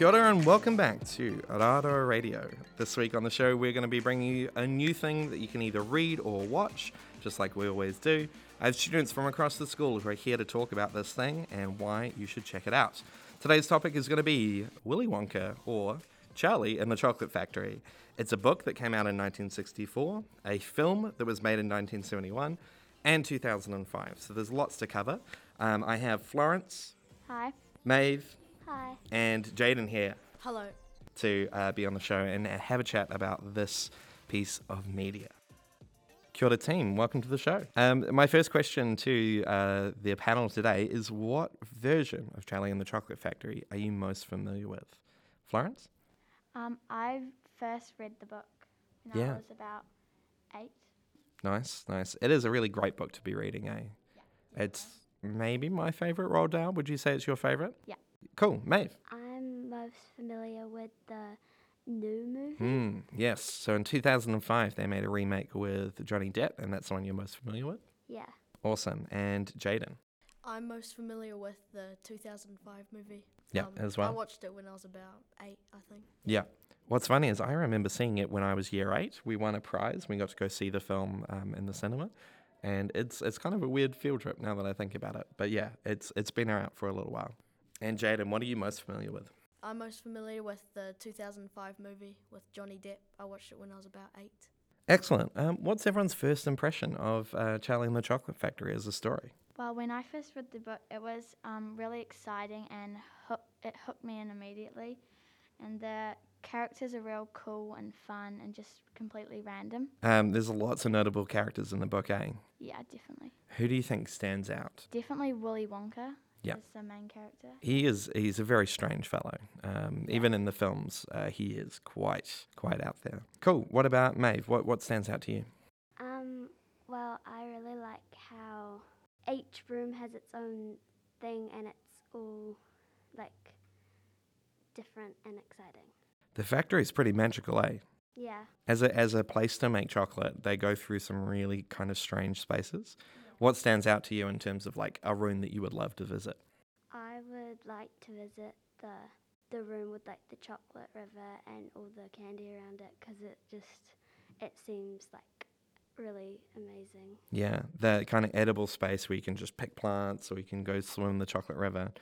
Kia ora and welcome back to Raroa Radio. This week on the show, we're going to be bringing you a new thing that you can either read or watch, just like we always do. I have students from across the school who are here to talk about this thing and why you should check it out. Today's topic is going to be Willy Wonka or Charlie and the Chocolate Factory. It's a book that came out in 1964, a film that was made in 1971, and 2005. So there's lots to cover. Um, I have Florence, Hi. Maeve, Hi. and Jaden here Hello. to uh, be on the show and have a chat about this piece of media. Kia ora team, welcome to the show. Um, my first question to uh, the panel today is what version of Charlie and the Chocolate Factory are you most familiar with? Florence? Um, I first read the book when Yeah. I was about eight. Nice, nice. It is a really great book to be reading, eh? It's maybe my favourite Roald Dahl. Would you say it's your favourite? Yeah. Cool, Maeve. I'm most familiar with the new movie. Hmm, yes. So in 2005, they made a remake with Johnny Depp, and that's the one you're most familiar with? Yeah. Awesome. And Jaden? I'm most familiar with the 2005 movie. Yeah, as well. I watched it when I was about eight, I think. Yeah. What's funny is I remember seeing it when I was year eight. We won a prize. We got to go see the film um, in the cinema, and it's it's kind of a weird field trip now that I think about it. But yeah, it's it's been out for a little while. And Jaden, what are you most familiar with? I'm most familiar with the 2005 movie with Johnny Depp. I watched it when I was about eight. Excellent. Um, what's everyone's first impression of uh, Charlie and the Chocolate Factory as a story? Well, when I first read the book, it was um, really exciting and hook, it hooked me in immediately. And the characters are real cool and fun and just completely random. Um, there's lots of notable characters in the book, eh? Yeah, definitely. Who do you think stands out? Definitely Willy Wonka Yeah. the main character. He is he's a very strange fellow. Um, Even in the films, uh, he is quite quite out there. Cool. What about Maeve? What what stands out to you? Um, well, I really like how each room has its own thing and it's all like different and exciting. The factory is pretty magical, eh? Yeah. As a as a place to make chocolate, they go through some really kind of strange spaces. What stands out to you in terms of like a room that you would love to visit? I would like to visit the the room with like the chocolate river and all the candy around it because it just it seems like really amazing. Yeah, the kind of edible space where you can just pick plants or you can go swim the chocolate river.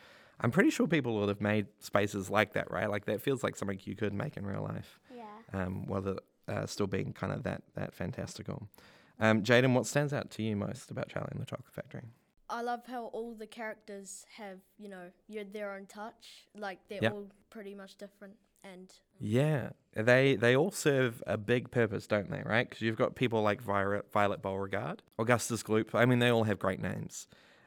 I'm pretty sure people would have made spaces like that, right? Like that feels like something you could make in real life. Yeah. um, while the, uh, still being kind of that that fantastical. Um, Jaden, what stands out to you most about Charlie and the Chocolate Factory? I love how all the characters have, you know, your their own touch. Like they're Yep. all pretty much different. And Yeah, they they all serve a big purpose, don't they? Right? Because you've got people like Violet, Violet Beauregarde, Augustus Gloop. I mean, they all have great names.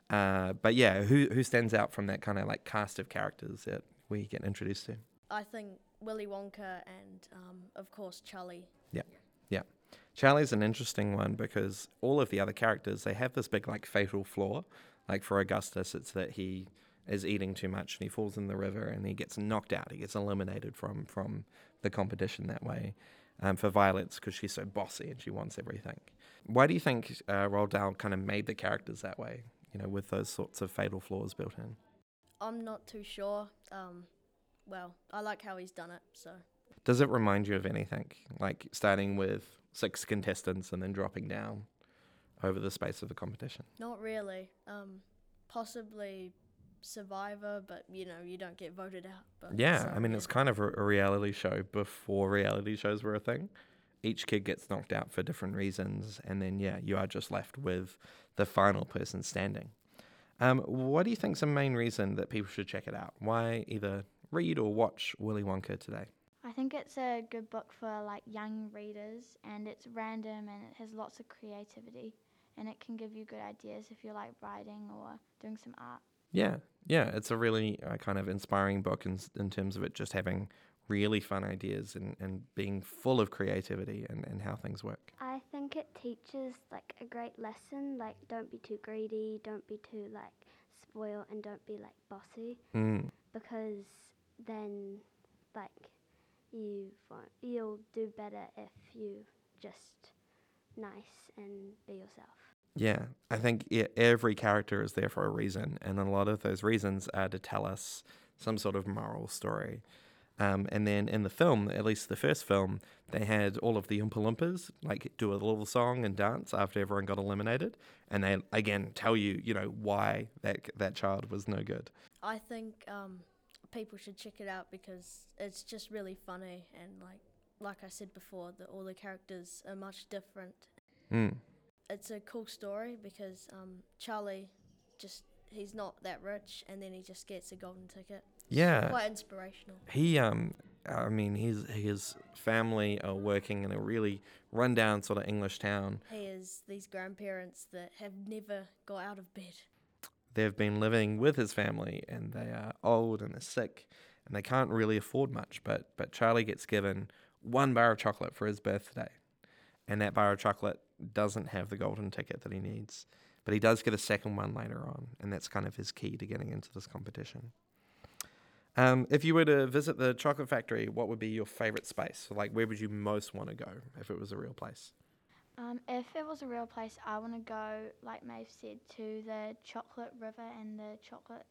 Uh, but yeah, who who stands out from that kind of like cast of characters that we get introduced to? I think Willy Wonka and, um, of course, Charlie. Charlie's an interesting one because all of the other characters they have this big like fatal flaw. Like for Augustus, it's that he is eating too much and he falls in the river and he gets knocked out. He gets eliminated from from the competition that way. Um, for Violet's because she's so bossy and she wants everything. Why do you think uh, Roald Dahl kind of made the characters that way? You know, with those sorts of fatal flaws built in. I'm not too sure. Um, well, I like how he's done it. So Does it remind you of anything? Like starting with six contestants and then dropping down over the space of the competition. not really. Um, possibly Survivor, but you know you don't get voted out. But Yeah, so, I mean, it's kind of a, a reality show before reality shows were a thing. Each kid gets knocked out for different reasons, and then, yeah, you are just left with the final person standing. Um, what do you think's the main reason that people should check it out? Why either read or watch Willy Wonka today? I think it's a good book for like young readers and it's random and it has lots of creativity and it can give you good ideas if you like writing or doing some art. Yeah, yeah, it's a really uh, kind of inspiring book in, in terms of it just having really fun ideas and, and being full of creativity and, and how things work. I think it teaches like a great lesson. Like, don't be too greedy. Don't be too like spoiled, and don't be like bossy. Mm. Because then, like, you won't, you'll do better if you just nice and be yourself. Yeah, I think every character is there for a reason, and a lot of those reasons are to tell us some sort of moral story. Um, and then in the film, at least the first film, they had all of the Oompa Loompas like do a little song and dance after everyone got eliminated, and they again tell you, you know, why that that child was no good. I think um, people should check it out because it's just really funny and like like I said before, the, all the characters are much different. Mm. It's a cool story because um, Charlie just he's not that rich and then he just gets a golden ticket. Yeah, Quite inspirational. he um, I mean, his his family are working in a really rundown sort of English town. He has these grandparents that have never got out of bed. They've been living with his family and they are old and they're sick and they can't really afford much but but Charlie gets given one bar of chocolate for his birthday and that bar of chocolate doesn't have the golden ticket that he needs but he does get a second one later on and that's kind of his key to getting into this competition. Um, if you were to visit the chocolate factory what would be your favorite space? Like where would you most want to go if it was a real place Um, if it was a real place, I want to go, like Maeve said, to the chocolate river and the chocolate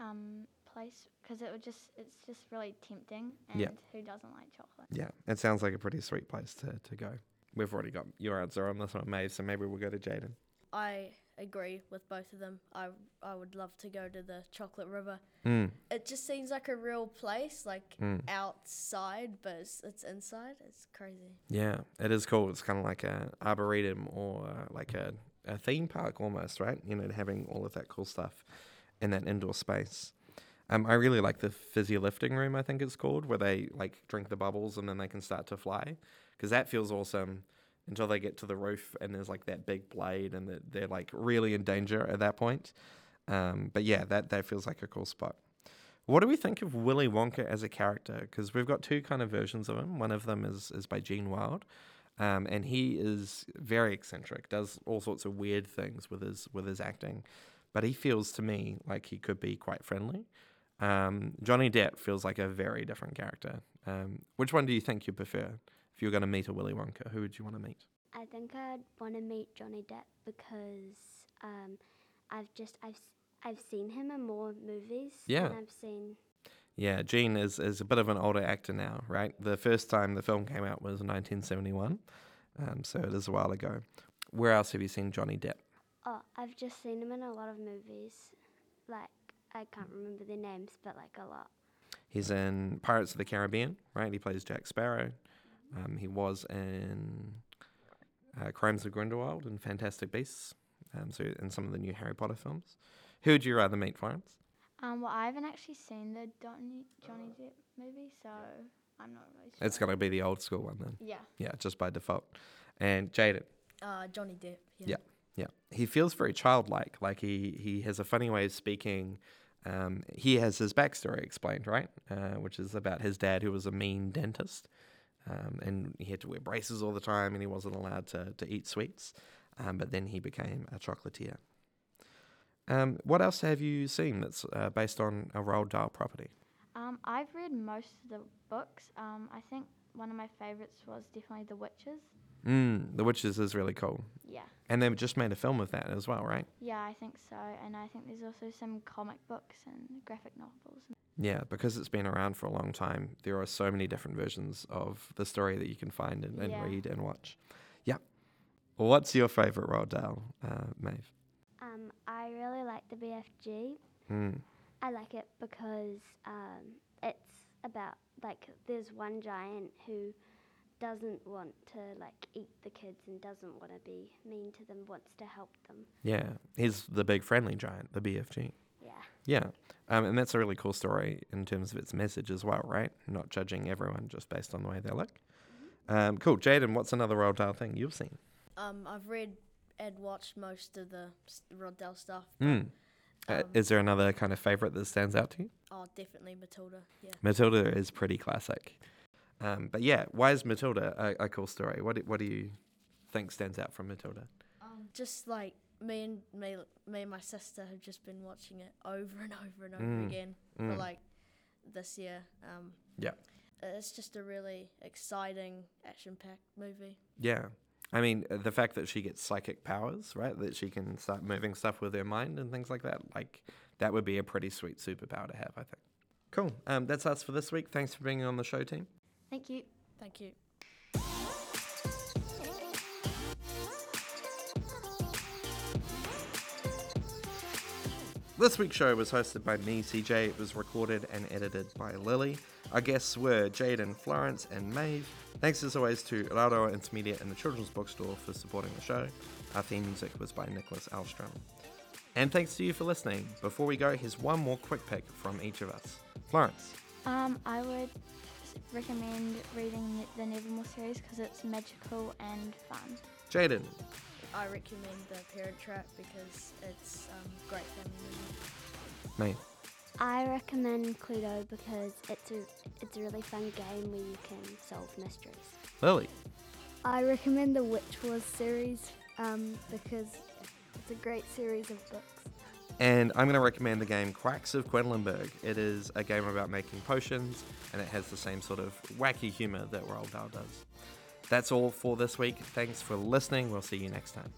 um, place because it would just it's just really tempting. And Yeah. who doesn't like chocolate? yeah it sounds like a pretty sweet place to, to go we've already got your answer on this one Maeve so maybe we'll go to Jaden I agree with both of them. I I would love to go to the Chocolate River. mm. It just seems like a real place, like Mm. outside, but it's, it's inside. It's crazy. Yeah, it is cool. It's kind of like a arboretum or uh, like a, a theme park almost, right? You know, having all of that cool stuff in that indoor space. Um, I really like the fizzy lifting room. I think it's called, where they like drink the bubbles and then they can start to fly, because that feels awesome until they get to the roof and there's like that big blade and they're, they're like really in danger at that point. Um, but yeah, that that feels like a cool spot. What do we think of Willy Wonka as a character? Because we've got two kind of versions of him. One of them is is by Gene Wilder, um, and he is very eccentric. Does all sorts of weird things with his with his acting, but he feels to me like he could be quite friendly. Um, Johnny Depp feels like a very different character. Um, which one do you think you prefer? If you were going to meet a Willy Wonka, who would you want to meet? I think I'd want to meet Johnny Depp because um, I've just I've I've seen him in more movies. Yeah. than I've seen. Yeah, Gene is, is a bit of an older actor now, right? The first time the film came out was 1971, um, so it is a while ago. Where else have you seen Johnny Depp? Oh, I've just seen him in a lot of movies. Like I can't remember their names, but like a lot. He's in Pirates of the Caribbean, right? He plays Jack Sparrow. Um, he was in uh, Crimes of Grindelwald and Fantastic Beasts, um, so in some of the new Harry Potter films. Who would you rather meet, Florence? Um, well, I haven't actually seen the Johnny Johnny Depp movie, so I'm not really sure. It's going to be the old school one then. yeah. Yeah, just by default. And Jaden. Uh, Johnny Depp. Yeah. Yeah. Yeah, he feels very childlike. Like he he has a funny way of speaking. Um, he has his backstory explained, right? Uh, which is about his dad, who was a mean dentist, um, and he had to wear braces all the time, and he wasn't allowed to to eat sweets. Um, but then he became a chocolatier. Um, what else have you seen that's uh, based on a Roald Dahl property? Um, I've read most of the books. Um, I think one of my favorites was definitely The Witches. Mm, the Witches is really cool, Yeah. and they've just made a film of that as well, right? Yeah, I think so. And I think there's also some comic books and graphic novels. Yeah, because it's been around for a long time, there are so many different versions of the story that you can find and, and Yeah. read and watch. Yeah. What's your favourite Roald Dahl, uh, Maeve? Um, I really like the BFG. Mm. I like it because um, it's about like there's one giant who doesn't want to like eat the kids and doesn't want to be mean to them, wants to help them. Yeah, he's the big friendly giant, the BFG. Yeah. Yeah, um, and that's a really cool story in terms of its message as well, right? Not judging everyone just based on the way they look. Um, cool, Jaden. What's another Roald Dahl thing you've seen? Um, I've read and watched most of the s- Rod Dahl stuff. but, Mm. Uh, um, is there another kind of favourite that stands out to you? oh, definitely Matilda. Yeah. Matilda is pretty classic. Um, but yeah, why is Matilda a, a cool story? What do, what do you think stands out from Matilda? Um, just like me and me, me and my sister have just been watching it over and over and over Mm, again for mm. like this year. Um, Yeah. It's just a really exciting, action-packed movie. Yeah. I mean, the fact that she gets psychic powers, right? That she can start moving stuff with her mind and things like that, like, that would be a pretty sweet superpower to have, I think. Cool. Um, that's us for this week. Thanks for being on the show, team. Thank you. Thank you. This week's show was hosted by me, CJ. It was recorded and edited by Lily. Our guests were Jaden, Florence, and Maeve. Thanks as always to Raroa Intermediate and the Children's Bookstore for supporting the show. Our theme music was by Nicholas Alstrom. And thanks to you for listening. Before we go, here's one more quick pick from each of us. Florence. Um, I would s- recommend reading the Nevermore series because it's magical and fun. Jaden. I recommend the Parent Trap because it's um, great family movie. Maeve. I recommend Cluedo because it's a it's a really fun game where you can solve mysteries. Lily. I recommend the Witch Wars series um, because it's a great series of books. And I'm going to recommend the game Quacks of Quedlinburg. It is a game about making potions, and it has the same sort of wacky humor that Roald Dahl does. That's all for this week. Thanks for listening. We'll see you next time.